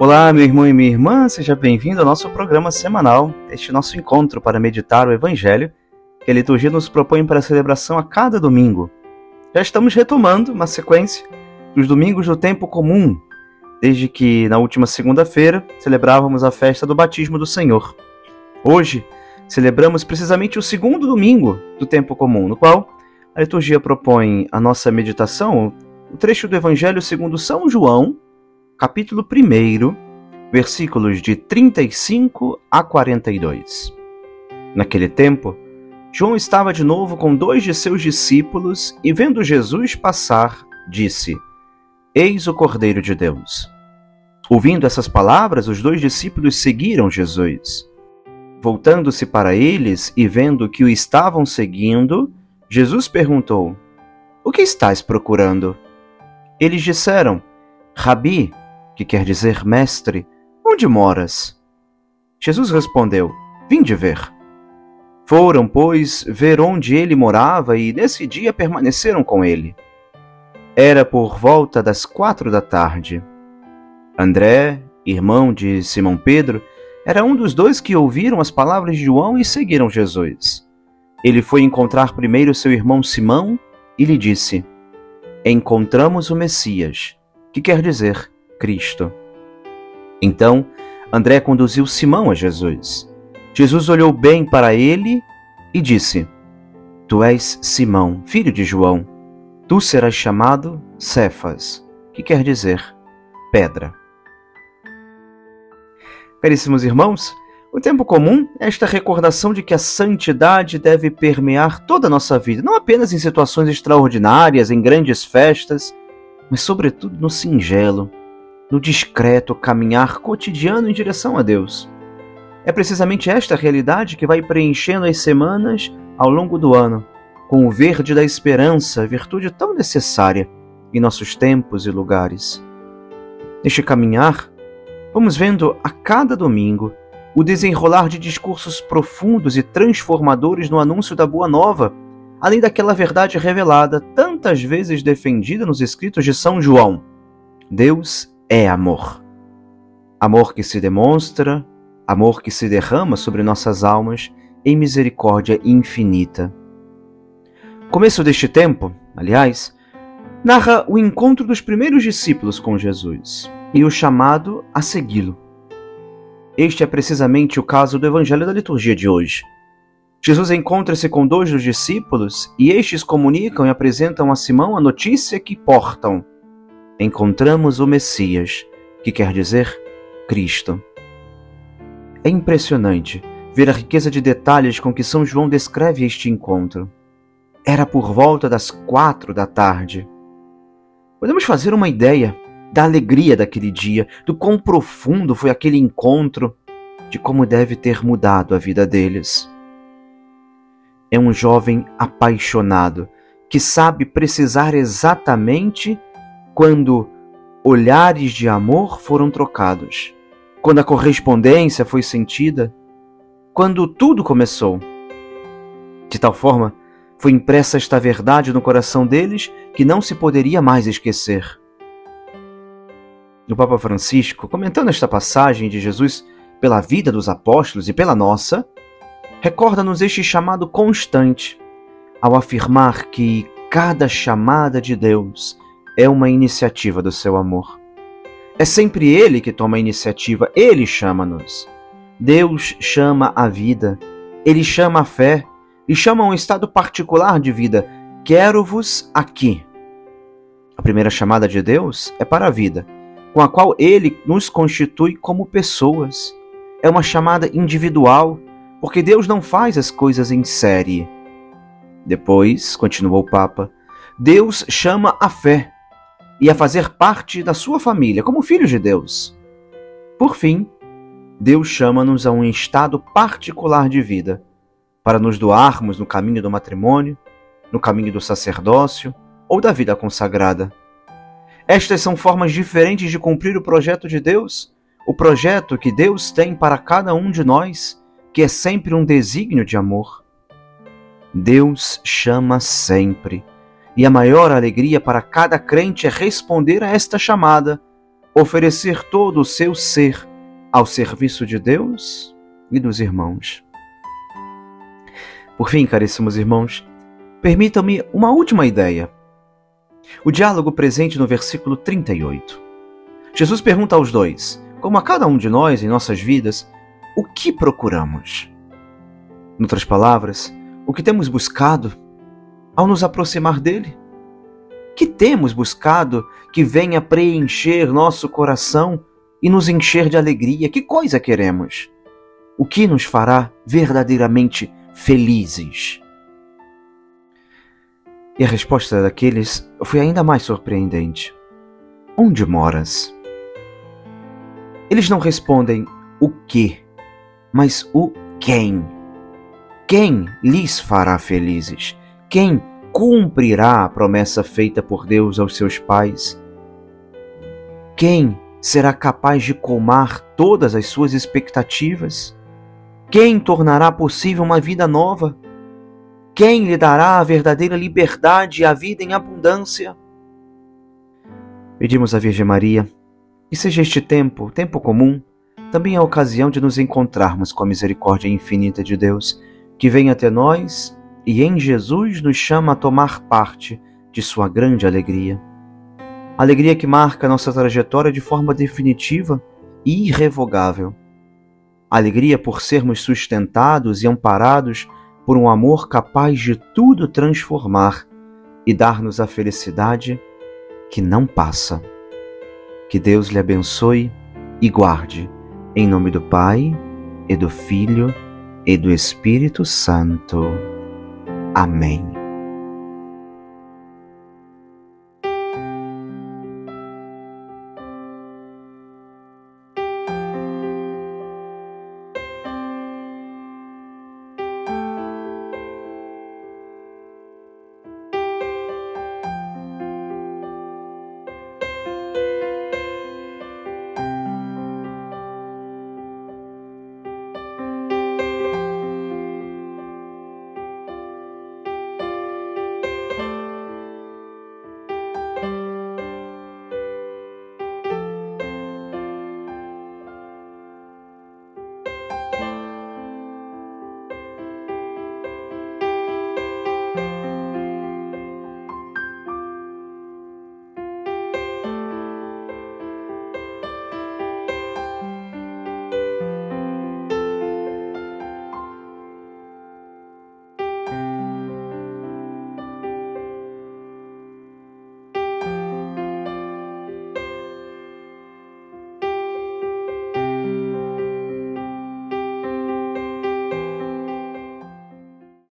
Olá, meu irmão e minha irmã, seja bem-vindo ao nosso programa semanal, este nosso encontro para meditar o Evangelho que a liturgia nos propõe para a celebração a cada domingo. Já estamos retomando uma sequência dos domingos do tempo comum, desde que na última segunda-feira celebrávamos a festa do batismo do Senhor. Hoje celebramos precisamente o segundo domingo do tempo comum, no qual a liturgia propõe a nossa meditação, o trecho do Evangelho segundo São João, capítulo 1, versículos de 35 a 42. Naquele tempo, João estava de novo com dois de seus discípulos e, vendo Jesus passar, disse: Eis o Cordeiro de Deus. Ouvindo essas palavras, os dois discípulos seguiram Jesus. Voltando-se para eles e vendo que o estavam seguindo, Jesus perguntou: O que estás procurando? Eles disseram: Rabi, que quer dizer mestre, onde moras? Jesus respondeu: Vinde ver. Foram, pois, ver onde ele morava e nesse dia permaneceram com ele. Era por volta das quatro da tarde. André, irmão de Simão Pedro, era um dos dois que ouviram as palavras de João e seguiram Jesus. Ele foi encontrar primeiro seu irmão Simão e lhe disse: Encontramos o Messias, que quer dizer Cristo. Então, André conduziu Simão a Jesus. Jesus olhou bem para ele e disse: Tu és Simão, filho de João. Tu serás chamado Cefas, que quer dizer pedra. Caríssimos irmãos, o tempo comum é esta recordação de que a santidade deve permear toda a nossa vida, não apenas em situações extraordinárias, em grandes festas, mas sobretudo no singelo, no discreto caminhar cotidiano em direção a Deus. É precisamente esta realidade que vai preenchendo as semanas ao longo do ano, com o verde da esperança, virtude tão necessária em nossos tempos e lugares. Neste caminhar, vamos vendo a cada domingo o desenrolar de discursos profundos e transformadores no anúncio da Boa Nova, além daquela verdade revelada tantas vezes defendida nos escritos de São João: Deus é amor. Amor que se demonstra, amor que se derrama sobre nossas almas em misericórdia infinita. Começo deste tempo, aliás, narra o encontro dos primeiros discípulos com Jesus e o chamado a segui-lo. Este é precisamente o caso do Evangelho da liturgia de hoje. Jesus encontra-se com dois dos discípulos e estes comunicam e apresentam a Simão a notícia que portam encontramos o Messias, que quer dizer Cristo. É impressionante ver a riqueza de detalhes com que São João descreve este encontro. Era por volta das quatro da tarde. Podemos fazer uma ideia da alegria daquele dia, do quão profundo foi aquele encontro, de como deve ter mudado a vida deles. É um jovem apaixonado que sabe precisar exatamente quando olhares de amor foram trocados, quando a correspondência foi sentida, quando tudo começou. De tal forma, foi impressa esta verdade no coração deles que não se poderia mais esquecer. O Papa Francisco, comentando esta passagem de Jesus pela vida dos apóstolos e pela nossa, recorda-nos este chamado constante ao afirmar que cada chamada de Deus é uma iniciativa do seu amor. É sempre Ele que toma a iniciativa, Ele chama-nos. Deus chama a vida, Ele chama a fé e chama um estado particular de vida. Quero-vos aqui. A primeira chamada de Deus é para a vida, com a qual Ele nos constitui como pessoas. É uma chamada individual, porque Deus não faz as coisas em série. Depois, continuou o Papa, Deus chama a fé e a fazer parte da sua família como filhos de Deus. Por fim, Deus chama-nos a um estado particular de vida, para nos doarmos no caminho do matrimônio, no caminho do sacerdócio ou da vida consagrada. Estas são formas diferentes de cumprir o projeto de Deus, o projeto que Deus tem para cada um de nós, que é sempre um desígnio de amor. Deus chama sempre e a maior alegria para cada crente é responder a esta chamada, oferecer todo o seu ser ao serviço de Deus e dos irmãos. Por fim, caríssimos irmãos, permitam-me uma última ideia. O diálogo presente no versículo 38. Jesus pergunta aos dois, como a cada um de nós em nossas vidas, o que procuramos? Em outras palavras, o que temos buscado ao nos aproximar dele? Que temos buscado que venha preencher nosso coração e nos encher de alegria? Que coisa queremos? O que nos fará verdadeiramente felizes? E a resposta daqueles foi ainda mais surpreendente. Onde moras? Eles não respondem o que, mas o quem. Quem lhes fará felizes? Quem cumprirá a promessa feita por Deus aos seus pais? Quem será capaz de colmar todas as suas expectativas? Quem tornará possível uma vida nova? Quem lhe dará a verdadeira liberdade e a vida em abundância? Pedimos à Virgem Maria e seja este tempo, tempo comum, também a ocasião de nos encontrarmos com a misericórdia infinita de Deus, que vem até nós e em Jesus nos chama a tomar parte de sua grande alegria. Alegria que marca nossa trajetória de forma definitiva e irrevogável. Alegria por sermos sustentados e amparados por um amor capaz de tudo transformar e dar-nos a felicidade que não passa. Que Deus lhe abençoe e guarde, em nome do Pai, e do Filho, e do Espírito Santo. Amém.